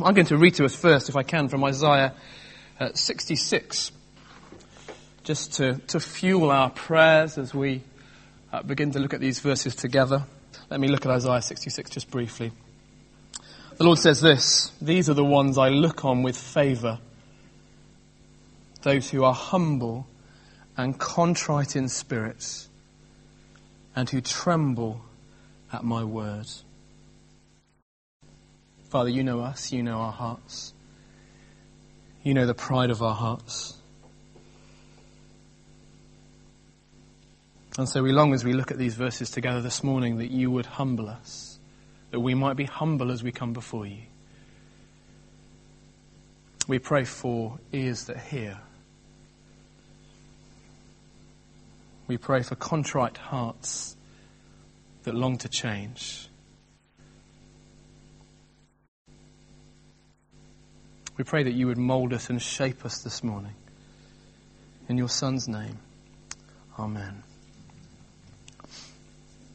I'm going to read to us first, if I can, from Isaiah uh, 66, just to, to fuel our prayers as we uh, begin to look at these verses together. Let me look at Isaiah 66 just briefly. The Lord says this These are the ones I look on with favour, those who are humble and contrite in spirits, and who tremble at my word. Father, you know us, you know our hearts, you know the pride of our hearts. And so we long as we look at these verses together this morning that you would humble us that we might be humble as we come before you. We pray for ears that hear. We pray for contrite hearts that long to change. We pray that you would mold us and shape us this morning. In your Son's name, Amen.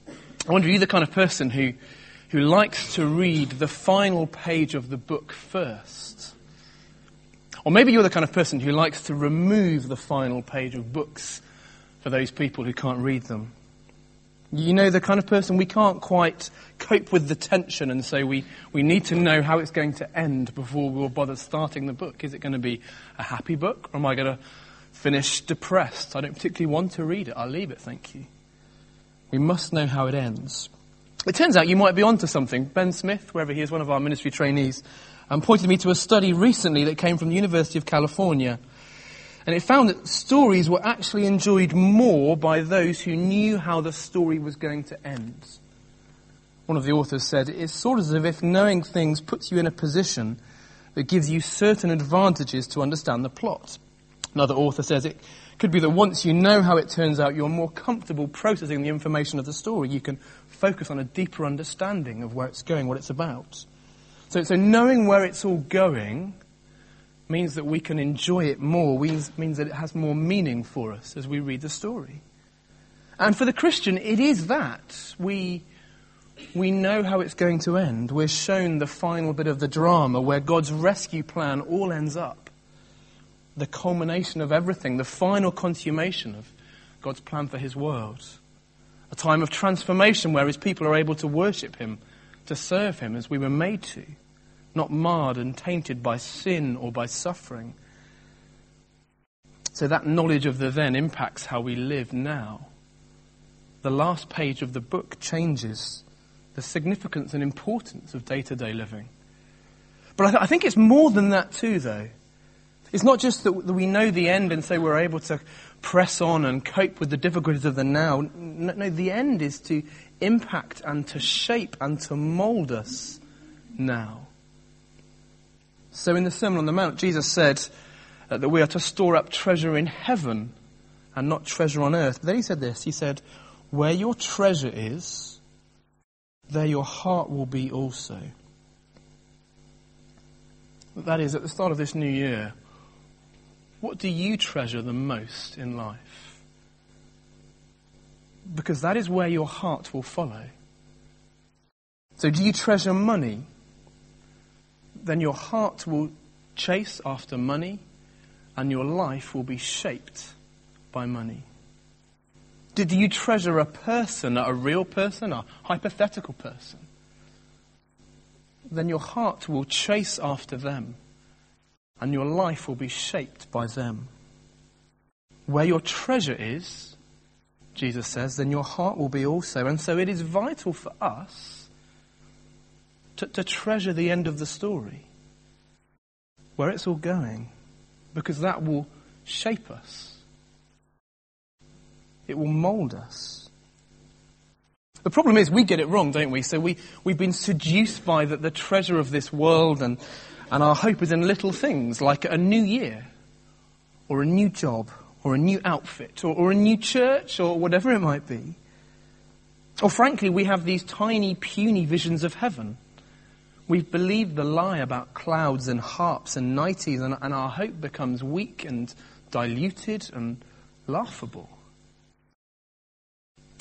I wonder, are you the kind of person who who likes to read the final page of the book first. Or maybe you're the kind of person who likes to remove the final page of books for those people who can't read them. You know, the kind of person we can't quite cope with the tension and so we, we need to know how it's going to end before we'll bother starting the book. Is it going to be a happy book or am I going to finish depressed? I don't particularly want to read it. I'll leave it, thank you. We must know how it ends. It turns out you might be onto something. Ben Smith, wherever he is, one of our ministry trainees, um, pointed me to a study recently that came from the University of California. And it found that stories were actually enjoyed more by those who knew how the story was going to end. One of the authors said, it's sort of as if knowing things puts you in a position that gives you certain advantages to understand the plot. Another author says it could be that once you know how it turns out, you're more comfortable processing the information of the story. You can focus on a deeper understanding of where it's going, what it's about. So, so knowing where it's all going means that we can enjoy it more, means, means that it has more meaning for us as we read the story. And for the Christian, it is that. We, we know how it's going to end. We're shown the final bit of the drama where God's rescue plan all ends up. The culmination of everything, the final consummation of God's plan for his world a time of transformation where his people are able to worship him, to serve him as we were made to, not marred and tainted by sin or by suffering. So that knowledge of the then impacts how we live now. The last page of the book changes the significance and importance of day to day living. But I, th- I, think it's more than that too, though. It's not just that we know the end and so we're able to press on and cope with the difficulties of the now. No, no, the end is to impact and to shape and to mold us now. So in the Sermon on the Mount, Jesus said uh, that we are to store up treasure in heaven and not treasure on earth. But then he said this, he said, where your treasure is, there your heart will be also. That is, at the start of this new year, what do you treasure the most in life? Because that is where your heart will follow. So, do you treasure money? Then your heart will chase after money and your life will be shaped by money. Do you treasure a person, a real person, a hypothetical person? Then your heart will chase after them and your life will be shaped by them. Where your treasure is, Jesus says, then your heart will be also. And so it is vital for us to, to treasure the end of the story, where it's all going, because that will shape us. It will mold us. The problem is we get it wrong, don't we? So we, we've been seduced by the, the treasure of this world and and our hope is in little things like a new year, or a new job, or a new outfit, or, or a new church, or whatever it might be. Or frankly, we have these tiny, puny visions of heaven. We've believed the lie about clouds and harps and nighties, and, and our hope becomes weak and diluted and laughable.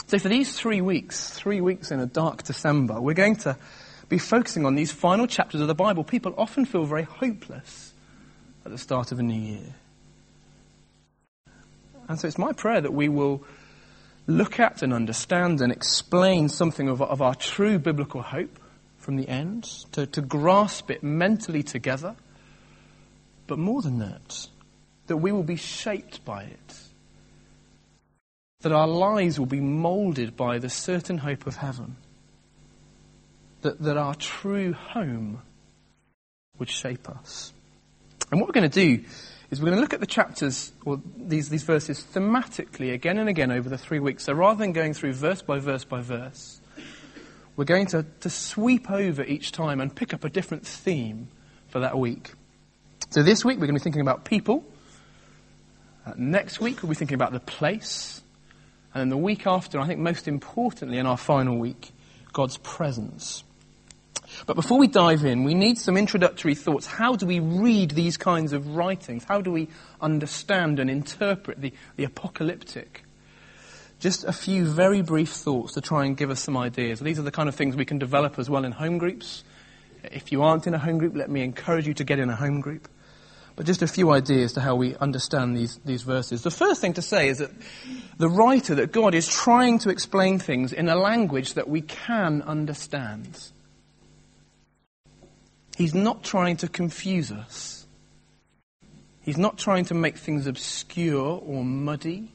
So for these three weeks, three weeks in a dark December, we're going to be focusing on these final chapters of the Bible. People often feel very hopeless at the start of a new year. And so it's my prayer that we will look at and understand and explain something of, of our true biblical hope from the end, to, to grasp it mentally together. But more than that, that we will be shaped by it. That our lives will be molded by the certain hope of heaven. That, that our true home would shape us. And what we're going to do is we're going to look at the chapters, or these, these verses, thematically again and again over the three weeks. So rather than going through verse by verse by verse, we're going to, to sweep over each time and pick up a different theme for that week. So this week we're going to be thinking about people. Uh, next week we'll be thinking about the place. And then the week after, I think most importantly in our final week, God's presence. But before we dive in, we need some introductory thoughts. How do we read these kinds of writings? How do we understand and interpret the, the apocalyptic? Just a few very brief thoughts to try and give us some ideas. These are the kind of things we can develop as well in home groups. If you aren't in a home group, let me encourage you to get in a home group. But just a few ideas to how we understand these, these verses. The first thing to say is that the writer, that God is trying to explain things in a language that we can understand. He's not trying to confuse us. He's not trying to make things obscure or muddy.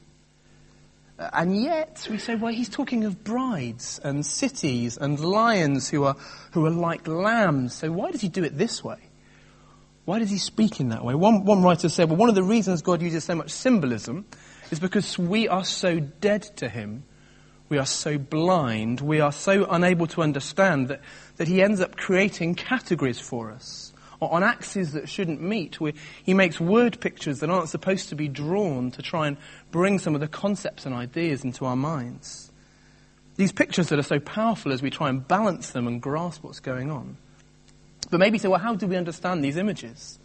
Uh, and yet, we say, well, he's talking of brides and cities and lions who are, who are like lambs. So why does he do it this way? Why does he speak in that way? One, one writer said, well, one of the reasons God uses so much symbolism is because we are so dead to him. We are so blind. We are so unable to understand that that he ends up creating categories for us on axes that shouldn't meet. Where he makes word pictures that aren't supposed to be drawn to try and bring some of the concepts and ideas into our minds. These pictures that are so powerful as we try and balance them and grasp what's going on. But maybe say, well, how do we understand these images?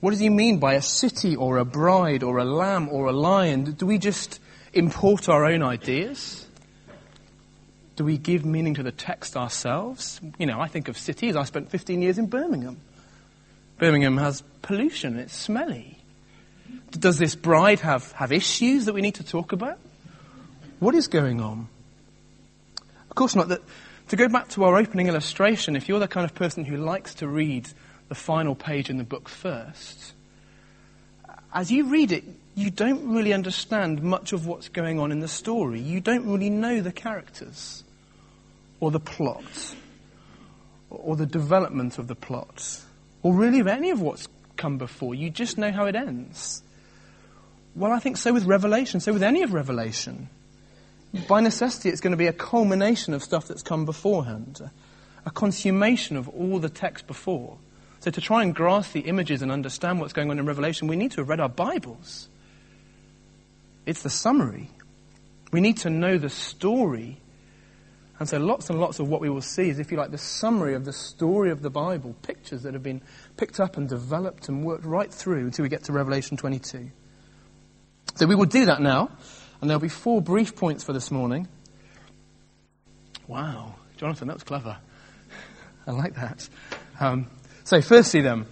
What does he mean by a city or a bride or a lamb or a lion? Do we just import our own ideas? Do we give meaning to the text ourselves? You know, I think of cities. I spent 15 years in Birmingham. Birmingham has pollution, it's smelly. Does this bride have, have issues that we need to talk about? What is going on? Of course not. That, to go back to our opening illustration, if you're the kind of person who likes to read the final page in the book first, as you read it, you don't really understand much of what's going on in the story. You don't really know the characters or the plot or the development of the plot or really of any of what's come before. You just know how it ends. Well, I think so with Revelation, so with any of Revelation. By necessity, it's going to be a culmination of stuff that's come beforehand, a consummation of all the text before. So to try and grasp the images and understand what's going on in Revelation, we need to have read our Bibles. It's the summary. We need to know the story and so lots and lots of what we will see is, if you like, the summary of the story of the Bible, pictures that have been picked up and developed and worked right through until we get to Revelation 22. So we will do that now, and there'll be four brief points for this morning. Wow, Jonathan, that was clever. I like that. Um, so firstly then,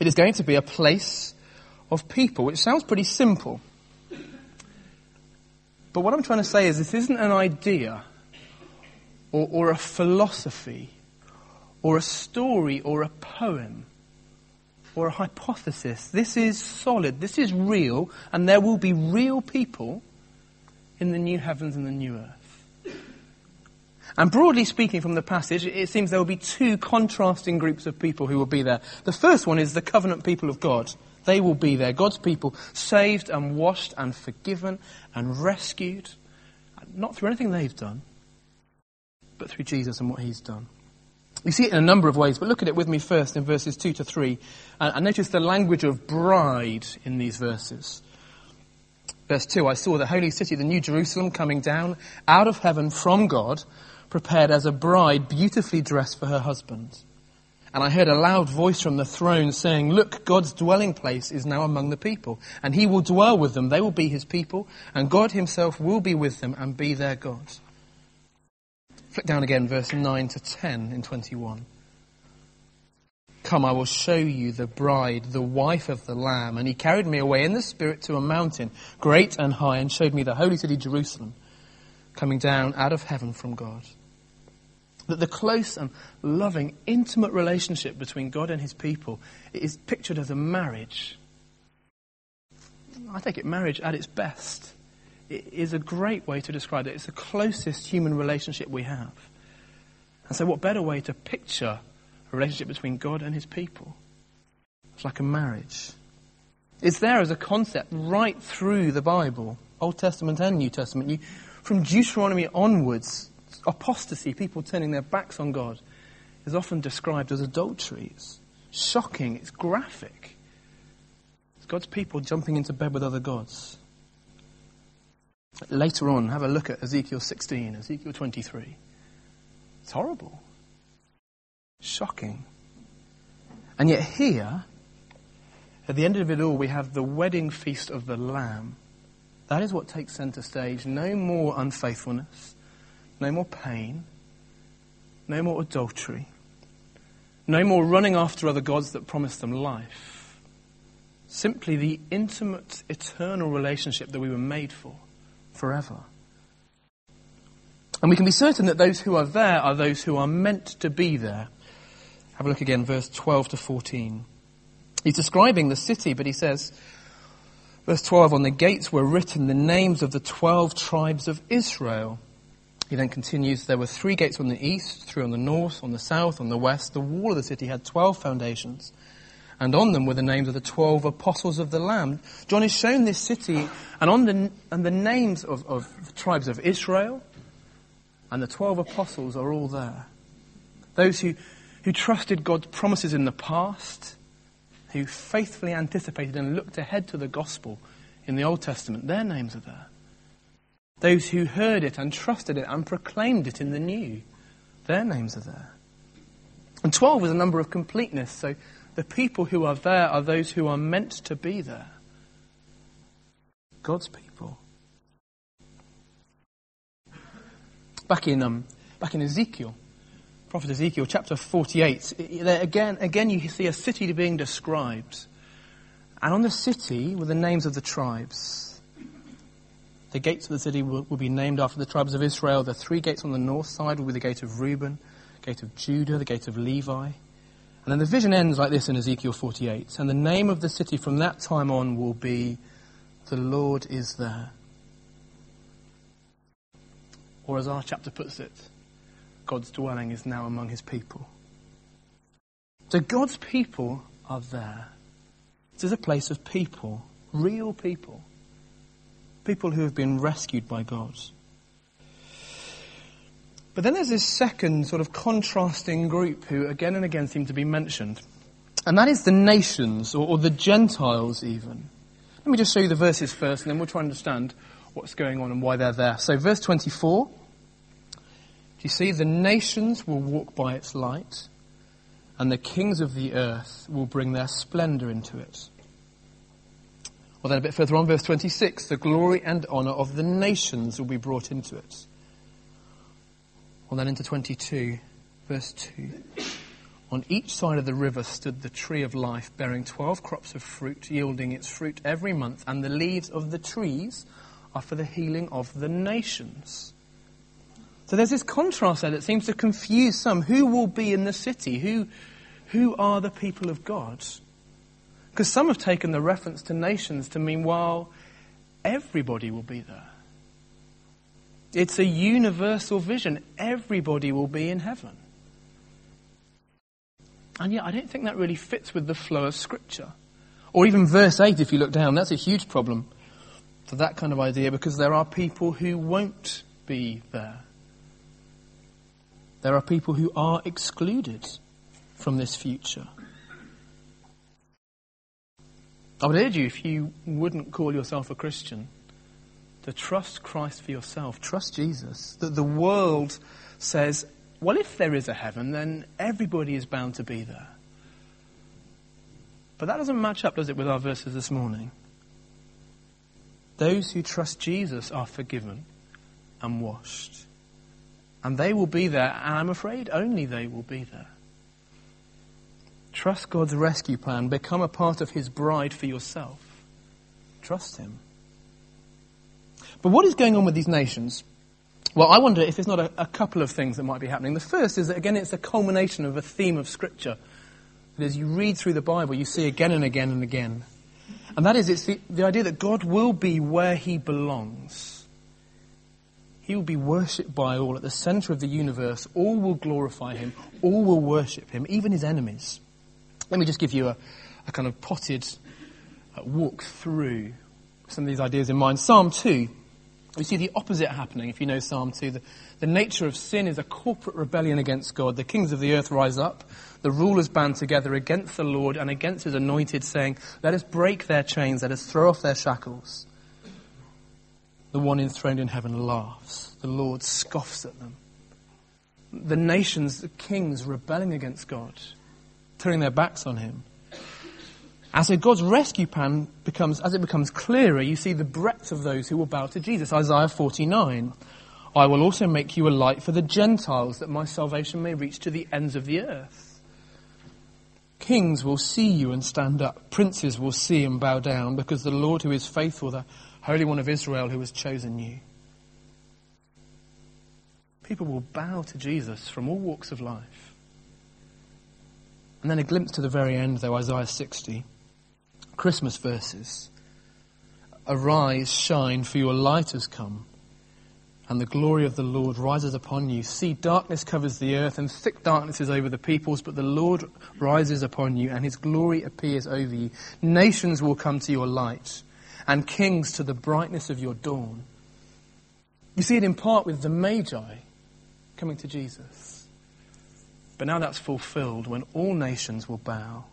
it is going to be a place of people, which sounds pretty simple. But what I'm trying to say is this isn't an idea or, or a philosophy or a story or a poem or a hypothesis. This is solid. This is real. And there will be real people in the new heavens and the new earth. And broadly speaking from the passage, it seems there will be two contrasting groups of people who will be there. The first one is the covenant people of God. They will be there. God's people saved and washed and forgiven and rescued. Not through anything they've done, but through Jesus and what he's done. You see it in a number of ways, but look at it with me first in verses 2 to 3. And, notice the language of bride in these verses. Verse 2 I saw the holy city, the new Jerusalem, coming down out of heaven from God, prepared as a bride beautifully dressed for her husband. And I heard a loud voice from the throne saying, Look, God's dwelling place is now among the people, and he will dwell with them. They will be his people, and God himself will be with them and be their God Flick down again, verse 9 to 10 in 21. Come, I will show you the bride, the wife of the Lamb. And he carried me away in the Spirit to a mountain, great and high, and showed me the holy city Jerusalem, coming down out of heaven from God. That the close and loving, intimate relationship between God and his people is pictured as a marriage. I take it marriage at its best. Is a great way to describe it. It's the closest human relationship we have. And so, what better way to picture a relationship between God and his people. It's like a marriage. It's there as a concept right through the Bible, Old Testament and New Testament. You, from Deuteronomy onwards, apostasy, people turning their backs on God, is often described as adultery. It's shocking, it's graphic. It's God's people jumping into bed with other gods. Later on, have a look at Ezekiel 16, Ezekiel 23. It's horrible. Shocking. And yet, here, at the end of it all, we have the wedding feast of the Lamb. That is what takes center stage. No more unfaithfulness, no more pain, no more adultery, no more running after other gods that promise them life. Simply the intimate, eternal relationship that we were made for, forever. And we can be certain that those who are there are those who are meant to be there. Have a look again, verse 12 to 14. He's describing the city, but he says, verse 12, on the gates were written the names of the 12 tribes of Israel. He then continues, there were three gates on the east, three on the north, on the south, on the west. The wall of the city had 12 foundations, and on them were the names of the 12 apostles of the Lamb. John is shown this city, and on the, and the names of, of the tribes of Israel and the 12 apostles are all there. Those who who trusted God's promises in the past, who faithfully anticipated and looked ahead to the gospel in the Old Testament, their names are there. Those who heard it and trusted it and proclaimed it in the New, their names are there. And 12 is a number of completeness, so the people who are there are those who are meant to be there. God's people. Back in, um, back in Ezekiel, prophet Ezekiel, chapter 48, again, again you see a city being described. And on the city were the names of the tribes. The gates of the city will, will, be named after the tribes of Israel. The three gates on the north side will be the gate of Reuben, gate of Judah, the gate of Levi. And then the vision ends like this in Ezekiel 48. And the name of the city from that time on will be, The Lord is there. Or as our chapter puts it, God's dwelling is now among his people. So God's people are there. This is a place of people, real people, people who have been rescued by God. But then there's this second sort of contrasting group who again and again seem to be mentioned. And that is the nations, or, or the Gentiles even. Let me just show you the verses first, and then we'll try and understand what's going on and why they're there. So, verse 24 do you see? The nations will walk by its light, and the kings of the earth will bring their splendor into it. Well, then a bit further on, verse 26, the glory and honor of the nations will be brought into it. Well, then into 22, verse 2. On each side of the river stood the tree of life, bearing twelve crops of fruit, yielding its fruit every month, and the leaves of the trees are for the healing of the nations. So there's this contrast there that seems to confuse some. Who will be in the city? Who, who are the people of God? Because some have taken the reference to nations to mean, well, everybody will be there. It's a universal vision. Everybody will be in heaven. And yet, I don't think that really fits with the flow of Scripture. Or even verse 8, if you look down, that's a huge problem for that kind of idea because there are people who won't be there. There are people who are excluded from this future. I would urge you, if you wouldn't call yourself a Christian, to trust Christ for yourself. Trust Jesus. That the world says, well, if there is a heaven, then everybody is bound to be there. But that doesn't match up, does it, with our verses this morning? Those who trust Jesus are forgiven and washed And they will be there, and I'm afraid only they will be there. Trust God's rescue plan. Become a part of His bride for yourself. Trust Him. But what is going on with these nations? Well, I wonder if there's not a, a, couple of things that might be happening. The first is that, again, it's a culmination of a theme of Scripture that as you read through the Bible, you see again and again and again. And that is, it's the, the idea that God will be where He belongs. He will be worshipped by all at the center of the universe. All will glorify Him. All will worship Him, even His enemies. Let me just give you a, a kind of potted uh, walk through some of these ideas in mind. Psalm 2, we see the opposite happening if you know Psalm 2. The, the nature of sin is a corporate rebellion against God. The kings of the earth rise up, the rulers band together against the Lord and against his anointed, saying, Let us break their chains, let us throw off their shackles. The one enthroned in heaven laughs. The Lord scoffs at them. The nations, the kings rebelling against God turning their backs on him. And so God's rescue plan becomes, as it becomes clearer, you see the breadth of those who will bow to Jesus. Isaiah 49. I will also make you a light for the Gentiles, that my salvation may reach to the ends of the earth. Kings will see you and stand up. Princes will see and bow down, because the Lord who is faithful, the Holy One of Israel who has chosen you. People will bow to Jesus from all walks of life. And then a glimpse to the very end, though, Isaiah 60. Christmas verses. Arise, shine, for your light has come, and the glory of the Lord rises upon you. See, darkness covers the earth, and thick darkness is over the peoples, but the Lord rises upon you, and his glory appears over you. Nations will come to your light, and kings to the brightness of your dawn. You see it in part with the Magi coming to Jesus. But now that's fulfilled when all nations will bow.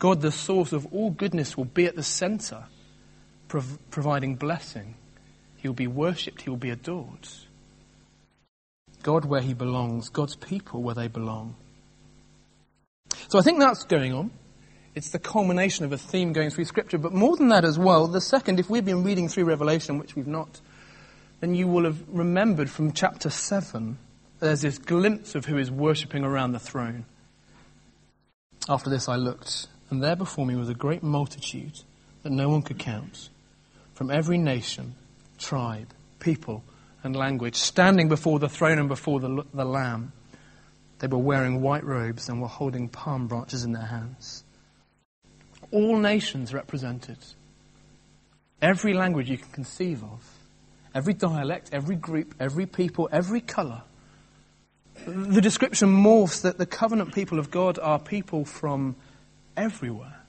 God, the source of all goodness, will be at the center, prov- providing blessing. He will be worshipped, he will be adored. God where he belongs, God's people where they belong. So I think that's going on. It's the culmination of a theme going through Scripture. But more than that as well, the second, if we've been reading through Revelation, which we've not, then you will have remembered from chapter 7 there's this glimpse of who is worshipping around the throne. After this I looked, and there before me was a great multitude that no one could count, from every nation, tribe, people, and language, standing before the throne and before the, the Lamb. They were wearing white robes and were holding palm branches in their hands. All nations represented. Every language you can conceive of. Every dialect, every group, every people, every colour the description morphs that the covenant people of God are people from everywhere.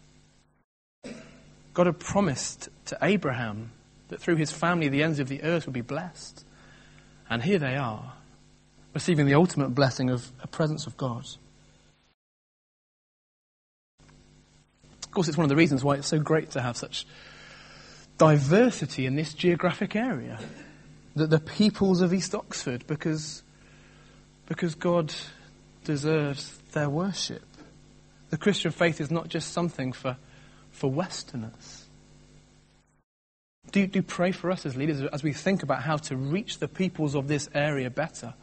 God had promised to Abraham that through his family the ends of the earth would be blessed. And here they are, receiving the ultimate blessing of a presence of God. Of course, it's one of the reasons why it's so great to have such diversity in this geographic area. That the peoples of East Oxford, because because God deserves their worship. The Christian faith is not just something for, for Westerners. Do, do pray for us as leaders as we think about how to reach the peoples of this area better.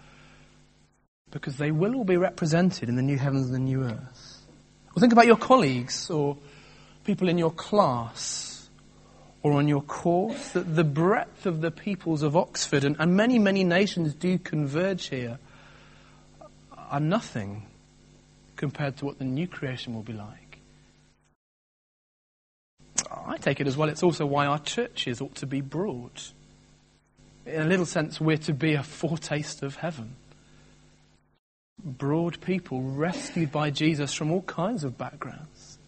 Because they will all be represented in the new heavens and the new earth. Or think about your colleagues or people in your class or on your course. That the breadth of the peoples of Oxford and, and many, many nations do converge here are nothing compared to what the new creation will be like. I take it as well, it's also why our churches ought to be broad. In a little sense, we're to be a foretaste of heaven. Broad people rescued by Jesus from all kinds of backgrounds,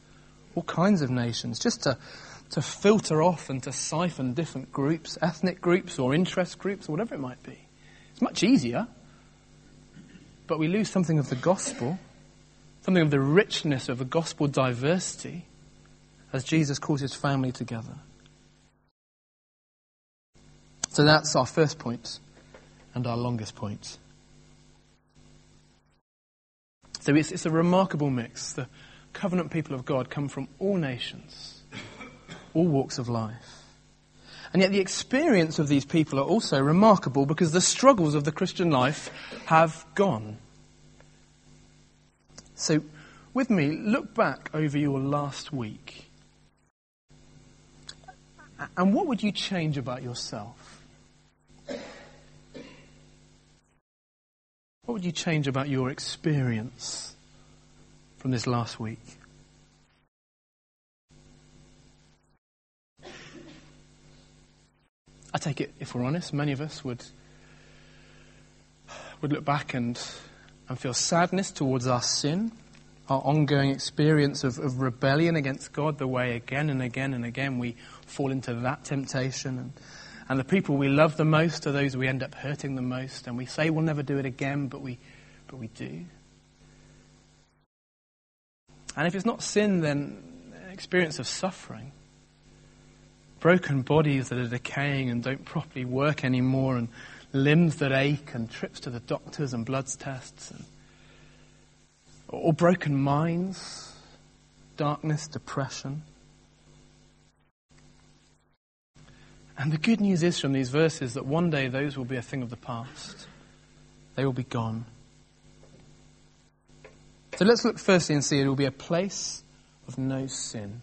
all kinds of nations, just to, to filter off and to siphon different groups, ethnic groups or interest groups or whatever it might be. It's much easier but we lose something of the gospel, something of the richness of the gospel diversity as Jesus calls his family together. So that's our first point and our longest point. So it's, it's a remarkable mix. The covenant people of God come from all nations, all walks of life. And yet the experience of these people are also remarkable because the struggles of the Christian life have gone. So, with me, look back over your last week. And what would you change about yourself? What would you change about your experience from this last week? I take it, if we're honest, many of us would, would look back and, and feel sadness towards our sin, our ongoing experience of, of rebellion against God, the way again and again and again we fall into that temptation. And, and the people we love the most are those we end up hurting the most. And we say we'll never do it again, but we, but we do. And if it's not sin, then experience of suffering broken bodies that are decaying and don't properly work anymore, and limbs that ache, and trips to the doctors and blood tests, and, or broken minds, darkness, depression. And the good news is from these verses that one day those will be a thing of the past. They will be gone. So let's look firstly and see it will be a place of no sin.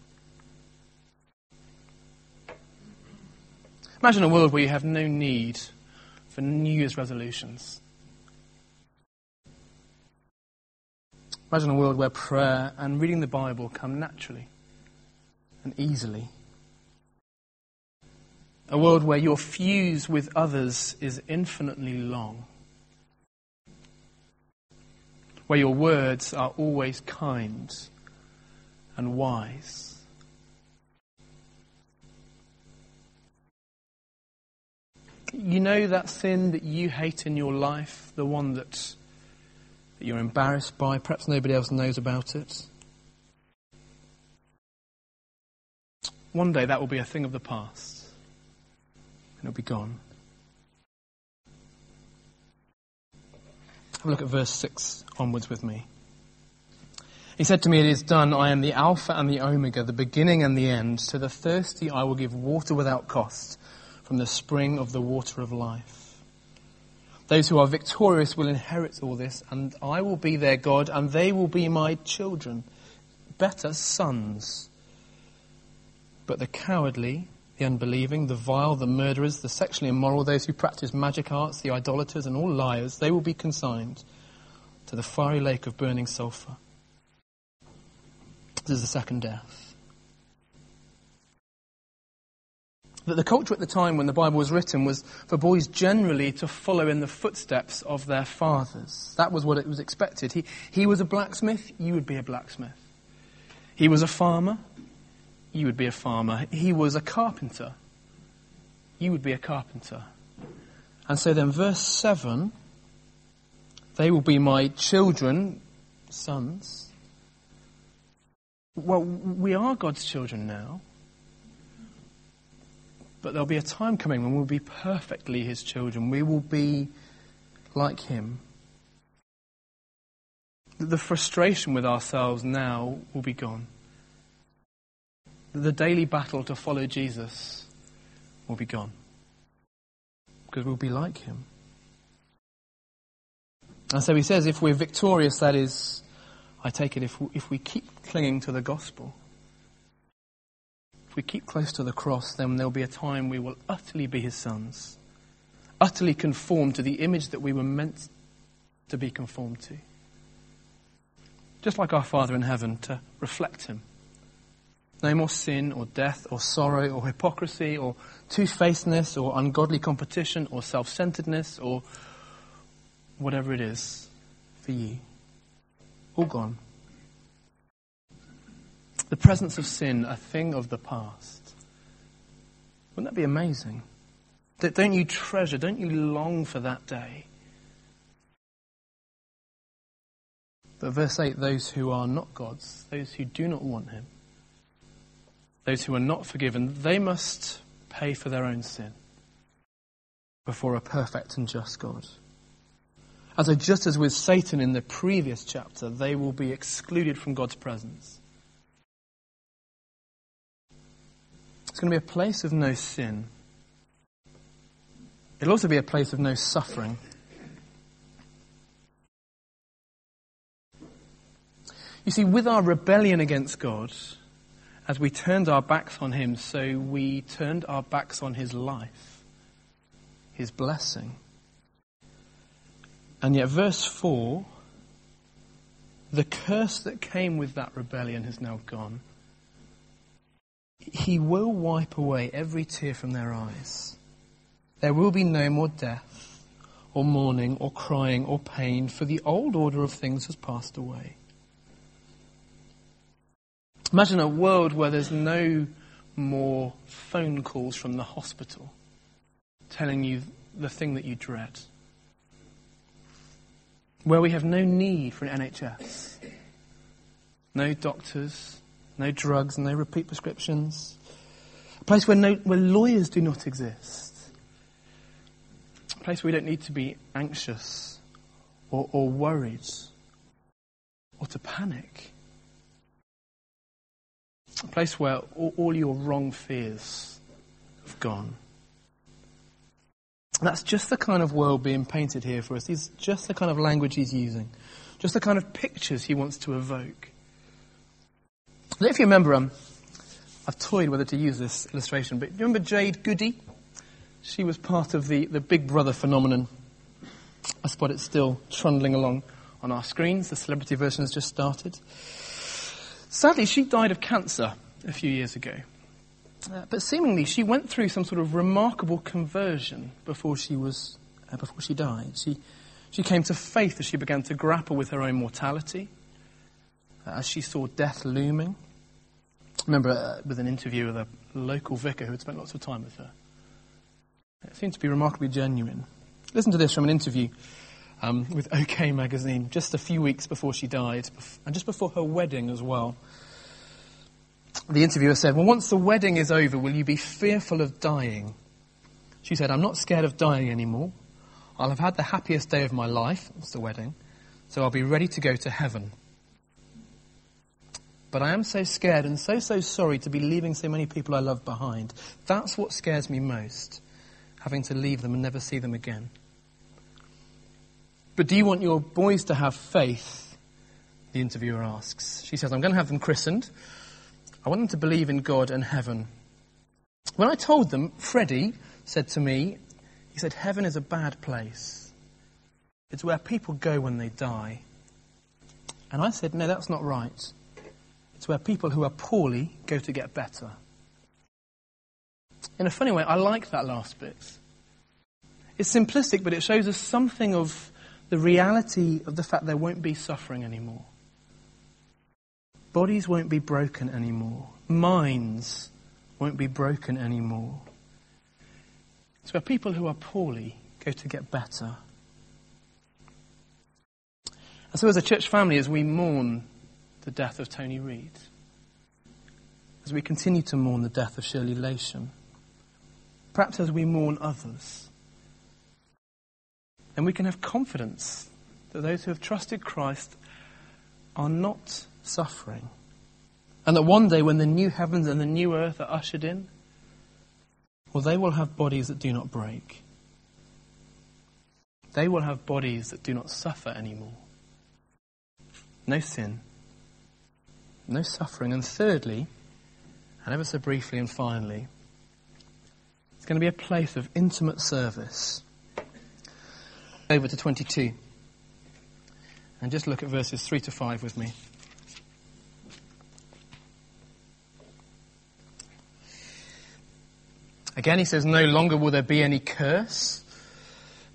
Imagine a world where you have no need for New Year's resolutions. Imagine a world where prayer and reading the Bible come naturally and easily. A world where your fuse with others is infinitely long. Where your words are always kind and wise. You know that sin that you hate in your life, the one that, that you're embarrassed by, perhaps nobody else knows about it. One day that will be a thing of the past, and it'll be gone. Have a look at verse 6 onwards with me. He said to me, It is done. I am the Alpha and the Omega, the beginning and the end. To the thirsty I will give water without cost from the spring of the water of life. Those who are victorious will inherit all this, and I will be their God, and they will be my children, better sons. But the cowardly, the unbelieving, the vile, the murderers, the sexually immoral, those who practice magic arts, the idolaters, and all liars, they will be consigned to the fiery lake of burning sulfur. This is the second death. That the culture at the time when the Bible was written was for boys generally to follow in the footsteps of their fathers. That was what it was expected. He, he was a blacksmith, you would be a blacksmith. He was a farmer, you would be a farmer. He was a carpenter, you would be a carpenter. And so then, verse 7 they will be my children, sons. Well, we are God's children now. But there'll be a time coming when we'll be perfectly his children. We will be like him. The frustration with ourselves now will be gone. The daily battle to follow Jesus will be gone. Because we'll be like him. And so he says, if we're victorious, that is, I take it, if we, if we keep clinging to the gospel we keep close to the cross, then there'll be a time we will utterly be his sons, utterly conform to the image that we were meant to be conformed to. Just like our Father in heaven, to reflect him. No more sin or death or sorrow or hypocrisy or two-facedness or ungodly competition or self-centeredness or whatever it is for you. All gone the presence of sin a thing of the past. Wouldn't that be amazing? Don't you treasure, don't you long for that day? But verse 8 those who are not God's, those who do not want Him, those who are not forgiven, they must pay for their own sin before a perfect and just God. And just as with Satan in the previous chapter, they will be excluded from God's presence. It's going to be a place of no sin, It'll also be a place of no suffering. You see, with our rebellion against God, as we turned our backs on Him, so we turned our backs on His life, His blessing. And yet, verse 4 the curse that came with that rebellion has now gone. He will wipe away every tear from their eyes. There will be no more death, or mourning, or crying, or pain, for the old order of things has passed away. Imagine a world where there's no more phone calls from the hospital telling you the thing that you dread. Where we have no need for an NHS. No doctors, no drugs, no repeat prescriptions. Place where, no, where lawyers do not exist. A place where we don't need to be anxious or, or worried or to panic a place where all, all your wrong fears have gone. That's just the kind of world being painted here for us. It's just the kind of language he's using, just the kind of pictures he wants to evoke. if you remember, um, I've toyed whether to use this illustration, but you remember Jade Goody? She was part of the, the Big Brother phenomenon. I spot it still trundling along on our screens. The celebrity version has just started. Sadly, she died of cancer a few years ago. Uh, but seemingly, she went through some sort of remarkable conversion before she was uh, before she died. She she came to faith as she began to grapple with her own mortality, uh, as she saw death looming. Remember uh, with an interview with a local vicar who had spent lots of time with her. It seemed to be remarkably genuine. Listen to this from an interview um, with OK magazine just a few weeks before she died, and just before her wedding as well. The interviewer said, Well, once the wedding is over, will you be fearful of dying? She said, I'm not scared of dying anymore. I'll have had the happiest day of my life, it's the wedding, so I'll be ready to go to heaven. But I am so scared and so, so sorry to be leaving so many people I love behind. That's what scares me most, having to leave them and never see them again. But do you want your boys to have faith? The interviewer asks. She says, I'm going to have them christened. I want them to believe in God and heaven. When I told them, Freddie said to me, he said, Heaven is a bad place. It's where people go when they die. And I said, No, that's not right. It's where people who are poorly go to get better. In a funny way, I like that last bit. It's simplistic, but it shows us something of the reality of the fact there won't be suffering anymore. Bodies won't be broken anymore. Minds won't be broken anymore. It's where people who are poorly go to get better. And so, as a church family, as we mourn the death of Tony Reed, as we continue to mourn the death of Shirley Lation, perhaps as we mourn others, then we can have confidence that those who have trusted Christ are not suffering. And that one day when the new heavens and the new earth are ushered in, well, they will have bodies that do not break. They will have bodies that do not suffer anymore. No sin. No suffering. And thirdly, and ever so briefly and finally, it's going to be a place of intimate service over to 22. And just look at verses 3 to 5 with me. Again, he says, No longer will there be any curse.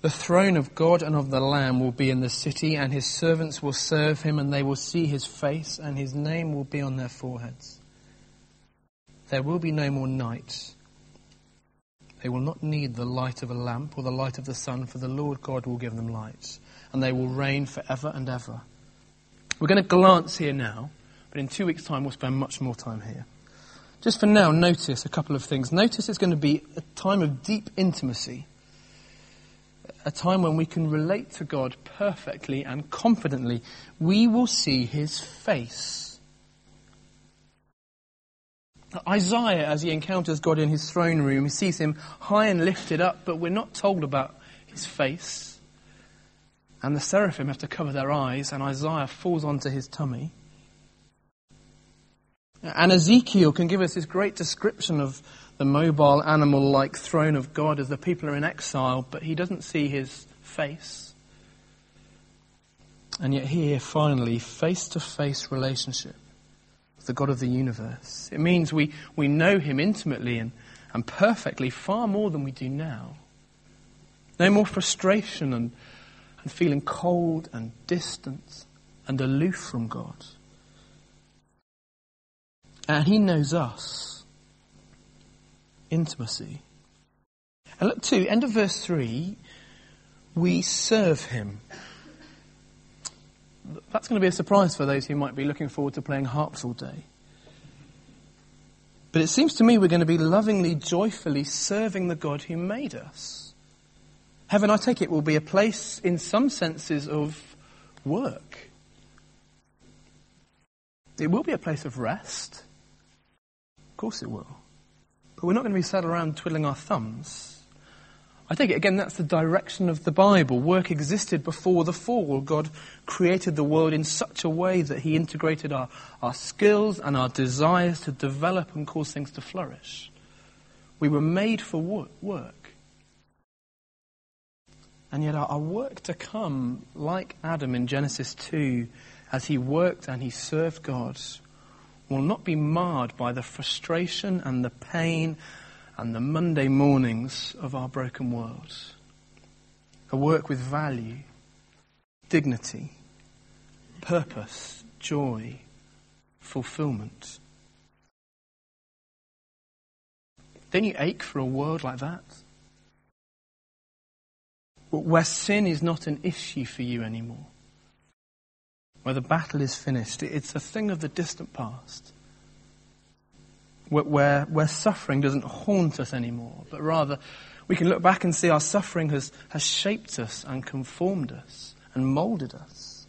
The throne of God and of the Lamb will be in the city, and his servants will serve him, and they will see his face, and his name will be on their foreheads. There will be no more night. They will not need the light of a lamp or the light of the sun, for the Lord God will give them light, and they will reign forever and ever. We're going to glance here now, but in two weeks' time we'll spend much more time here. Just for now, notice a couple of things. Notice it's going to be a time of deep intimacy, a time when we can relate to God perfectly and confidently. We will see His face. Isaiah, as he encounters God in his throne room, he sees him high and lifted up, but we're not told about his face. And the seraphim have to cover their eyes, and Isaiah falls onto his tummy. And Ezekiel can give us this great description of the mobile animal like throne of God as the people are in exile, but he doesn't see his face. And yet, here, finally, face to face relationship with the God of the universe. It means we, we know him intimately and, and perfectly, far more than we do now. No more frustration and, and feeling cold and distant and aloof from God. And he knows us. Intimacy. And look, too, end of verse 3, we serve him. That's going to be a surprise for those who might be looking forward to playing harps all day. But it seems to me we're going to be lovingly, joyfully serving the God who made us. Heaven, I take it, will be a place, in some senses, of work. It will be a place of rest. Of course it will. But we're not going to be sat around twiddling our thumbs. I take it again, that's the direction of the Bible. Work existed before the fall. God created the world in such a way that He integrated our, our skills and our desires to develop and cause things to flourish. We were made for work. And yet, our, our work to come, like Adam in Genesis 2, as he worked and he served God, will not be marred by the frustration and the pain and the Monday mornings of our broken world. A work with value, dignity, purpose, joy, fulfillment. Don't you ache for a world like that? Where sin is not an issue for you anymore. Where the battle is finished. It's a thing of the distant past where, where suffering doesn't haunt us anymore, but rather we can look back and see our suffering has, has shaped us and conformed us and molded us.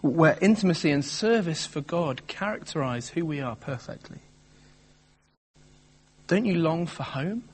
Where intimacy and service for God characterize who we are perfectly. Don't you long for home?